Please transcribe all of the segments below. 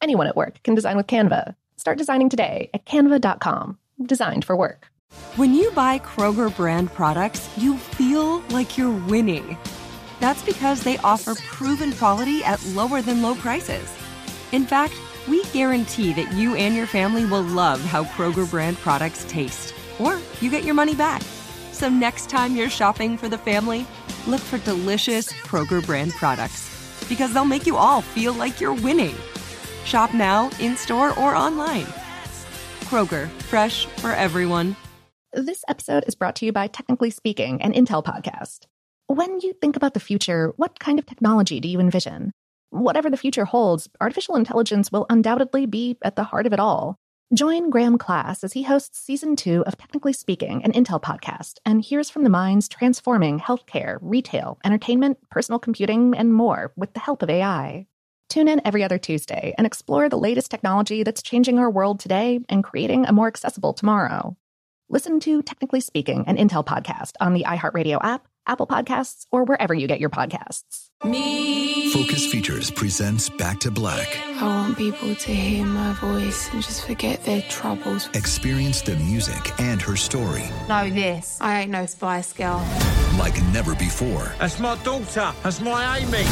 Anyone at work can design with Canva. Start designing today at canva.com. Designed for work. When you buy Kroger brand products, you feel like you're winning. That's because they offer proven quality at lower than low prices. In fact, we guarantee that you and your family will love how Kroger brand products taste, or you get your money back. So next time you're shopping for the family, look for delicious Kroger brand products because they'll make you all feel like you're winning. Shop now, in store, or online. Kroger, fresh for everyone. This episode is brought to you by Technically Speaking, an Intel podcast. When you think about the future, what kind of technology do you envision? Whatever the future holds, artificial intelligence will undoubtedly be at the heart of it all. Join Graham Class as he hosts season two of Technically Speaking, an Intel podcast, and hears from the minds transforming healthcare, retail, entertainment, personal computing, and more with the help of AI. Tune in every other Tuesday and explore the latest technology that's changing our world today and creating a more accessible tomorrow. Listen to Technically Speaking, an Intel podcast on the iHeartRadio app, Apple Podcasts, or wherever you get your podcasts. Me. Focus Features presents Back to Black. I want people to hear my voice and just forget their troubles. Experience the music and her story. Know this. I ain't no Spice Girl. Like never before. That's my daughter. That's my Amy.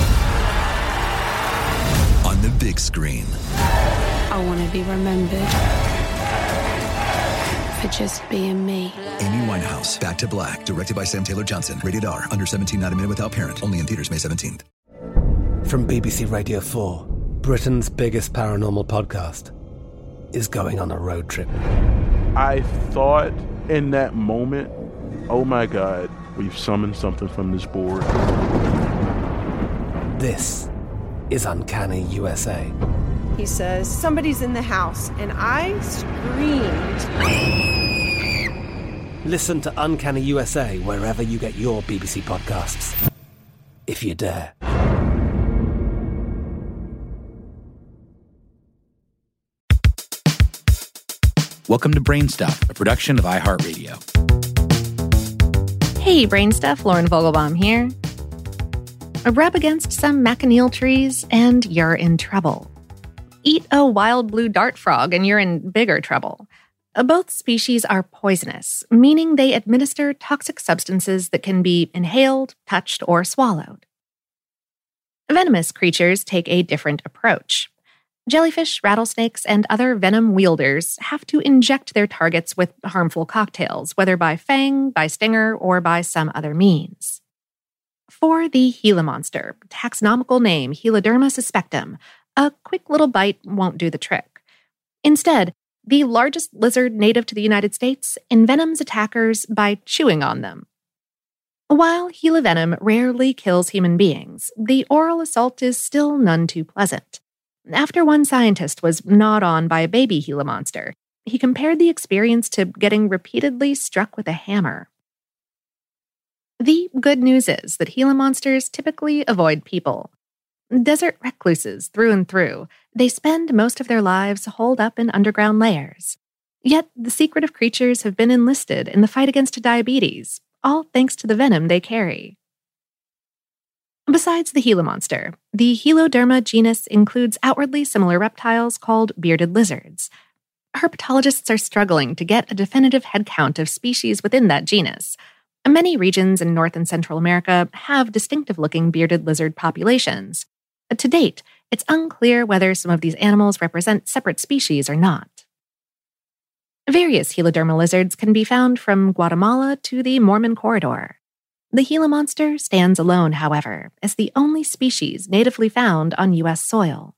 On the big screen. I want to be remembered for just being me. Amy Winehouse, Back to Black, directed by Sam Taylor Johnson. Rated R, under 17, not a minute without parent. Only in theaters May 17th. From BBC Radio 4, Britain's biggest paranormal podcast is going on a road trip. I thought in that moment, oh my God, we've summoned something from this board. This is Uncanny USA. He says, Somebody's in the house, and I screamed. Listen to Uncanny USA wherever you get your BBC podcasts, if you dare. Welcome to Brainstuff, a production of iHeartRadio. Hey, Brainstuff, Lauren Vogelbaum here. Rub against some manchineel trees and you're in trouble. Eat a wild blue dart frog and you're in bigger trouble. Both species are poisonous, meaning they administer toxic substances that can be inhaled, touched, or swallowed. Venomous creatures take a different approach. Jellyfish, rattlesnakes, and other venom wielders have to inject their targets with harmful cocktails, whether by fang, by stinger, or by some other means. For the Gila monster, taxonomical name Heloderma suspectum, a quick little bite won't do the trick. Instead, the largest lizard native to the United States envenoms attackers by chewing on them. While Gila venom rarely kills human beings, the oral assault is still none too pleasant. After one scientist was gnawed on by a baby Gila monster, he compared the experience to getting repeatedly struck with a hammer. The good news is that Gila monsters typically avoid people. Desert recluses through and through, they spend most of their lives holed up in underground lairs. Yet the secretive creatures have been enlisted in the fight against diabetes, all thanks to the venom they carry. Besides the Gila monster, the Heloderma genus includes outwardly similar reptiles called bearded lizards. Herpetologists are struggling to get a definitive headcount of species within that genus. Many regions in North and Central America have distinctive looking bearded lizard populations. To date, it's unclear whether some of these animals represent separate species or not. Various Heloderma lizards can be found from Guatemala to the Mormon Corridor. The Gila monster stands alone, however, as the only species natively found on U.S. soil.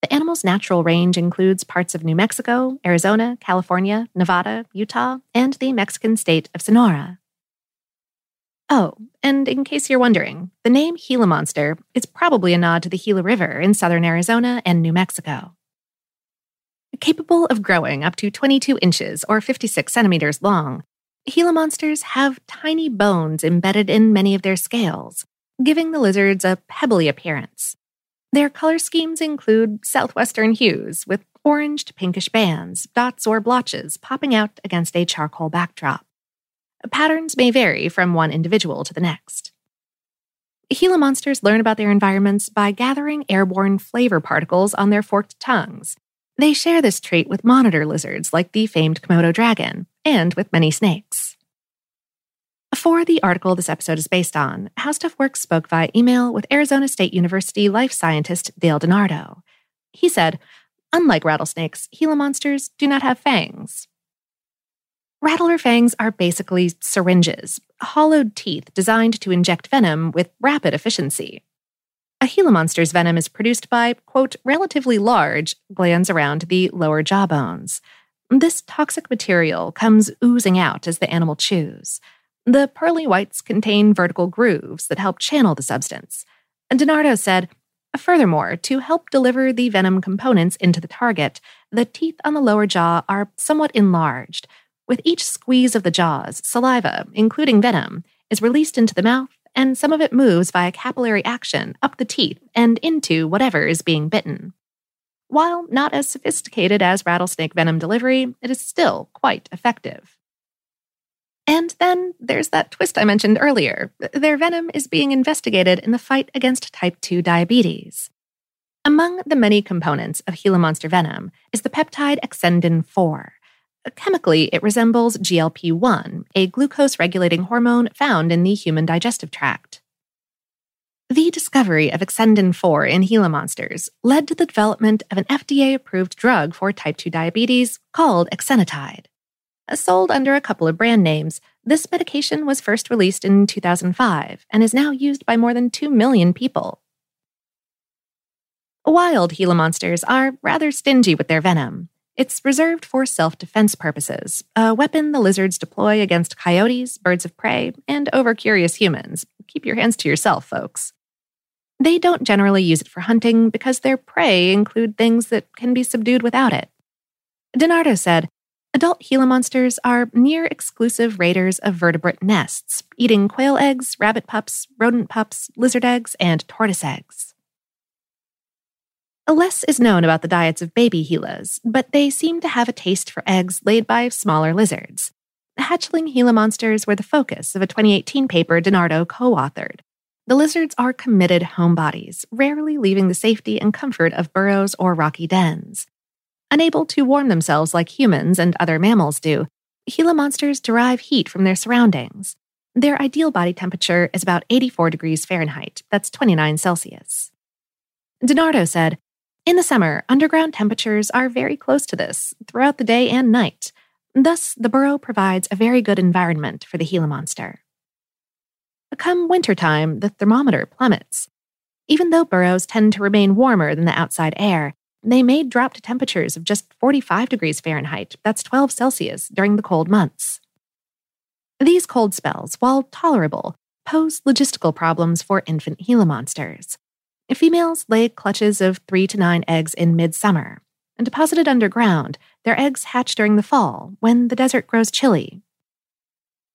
The animal's natural range includes parts of New Mexico, Arizona, California, Nevada, Utah, and the Mexican state of Sonora. Oh, and in case you're wondering, the name Gila Monster is probably a nod to the Gila River in southern Arizona and New Mexico. Capable of growing up to 22 inches or 56 centimeters long, Gila monsters have tiny bones embedded in many of their scales, giving the lizards a pebbly appearance. Their color schemes include southwestern hues with orange to pinkish bands, dots, or blotches popping out against a charcoal backdrop. Patterns may vary from one individual to the next. Gila monsters learn about their environments by gathering airborne flavor particles on their forked tongues. They share this trait with monitor lizards like the famed Komodo dragon, and with many snakes. For the article this episode is based on, How Stuff Works spoke via email with Arizona State University life scientist Dale DeNardo. He said, Unlike rattlesnakes, Gila monsters do not have fangs. Rattler fangs are basically syringes, hollowed teeth designed to inject venom with rapid efficiency. A Gila monster's venom is produced by, quote, relatively large glands around the lower jaw bones. This toxic material comes oozing out as the animal chews. The pearly whites contain vertical grooves that help channel the substance. And DeNardo said, Furthermore, to help deliver the venom components into the target, the teeth on the lower jaw are somewhat enlarged. With each squeeze of the jaws, saliva, including venom, is released into the mouth, and some of it moves via capillary action up the teeth and into whatever is being bitten. While not as sophisticated as rattlesnake venom delivery, it is still quite effective. And then there's that twist I mentioned earlier. Their venom is being investigated in the fight against type 2 diabetes. Among the many components of Gila monster venom is the peptide exendin 4. Chemically, it resembles GLP 1, a glucose regulating hormone found in the human digestive tract. The discovery of exendin 4 in Gila monsters led to the development of an FDA approved drug for type 2 diabetes called exenatide. Sold under a couple of brand names, this medication was first released in 2005 and is now used by more than 2 million people. Wild Gila monsters are rather stingy with their venom. It's reserved for self defense purposes, a weapon the lizards deploy against coyotes, birds of prey, and overcurious humans. Keep your hands to yourself, folks. They don't generally use it for hunting because their prey include things that can be subdued without it. DeNardo said, Adult Gila monsters are near exclusive raiders of vertebrate nests, eating quail eggs, rabbit pups, rodent pups, lizard eggs, and tortoise eggs. Less is known about the diets of baby Gilas, but they seem to have a taste for eggs laid by smaller lizards. Hatchling Gila monsters were the focus of a 2018 paper DeNardo co authored. The lizards are committed homebodies, rarely leaving the safety and comfort of burrows or rocky dens. Unable to warm themselves like humans and other mammals do, Gila monsters derive heat from their surroundings. Their ideal body temperature is about 84 degrees Fahrenheit, that's 29 Celsius. DeNardo said, In the summer, underground temperatures are very close to this throughout the day and night. Thus, the burrow provides a very good environment for the Gila monster. But Come wintertime, the thermometer plummets. Even though burrows tend to remain warmer than the outside air, they may drop to temperatures of just 45 degrees Fahrenheit, that's 12 Celsius, during the cold months. These cold spells, while tolerable, pose logistical problems for infant Gila monsters. Females lay clutches of three to nine eggs in midsummer, and deposited underground, their eggs hatch during the fall when the desert grows chilly.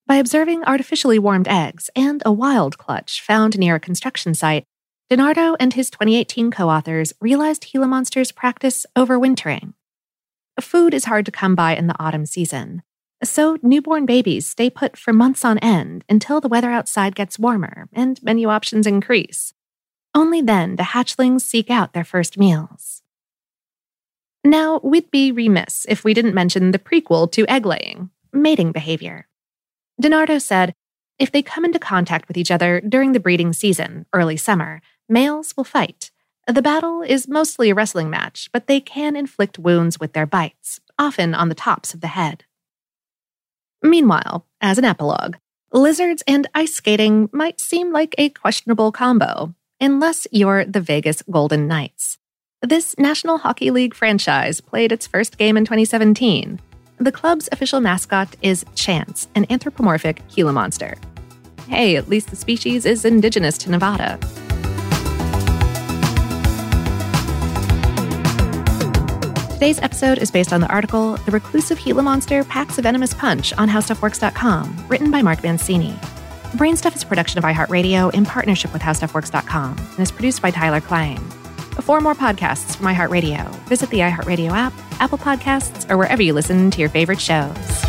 By observing artificially warmed eggs and a wild clutch found near a construction site, DeNardo and his 2018 co authors realized Gila monsters practice overwintering. Food is hard to come by in the autumn season, so newborn babies stay put for months on end until the weather outside gets warmer and menu options increase. Only then do hatchlings seek out their first meals. Now, we'd be remiss if we didn't mention the prequel to egg laying mating behavior. DeNardo said if they come into contact with each other during the breeding season, early summer, males will fight. The battle is mostly a wrestling match, but they can inflict wounds with their bites, often on the tops of the head. Meanwhile, as an epilogue, lizards and ice skating might seem like a questionable combo, unless you're the Vegas Golden Knights. This National Hockey League franchise played its first game in 2017. The club's official mascot is Chance, an anthropomorphic Gila monster. Hey, at least the species is indigenous to Nevada. Today's episode is based on the article The Reclusive Gila Monster Packs a Venomous Punch on HowStuffWorks.com, written by Mark Mancini. Brainstuff is a production of iHeartRadio in partnership with HowStuffWorks.com and is produced by Tyler Klang. For more podcasts from iHeartRadio, visit the iHeartRadio app, Apple Podcasts, or wherever you listen to your favorite shows.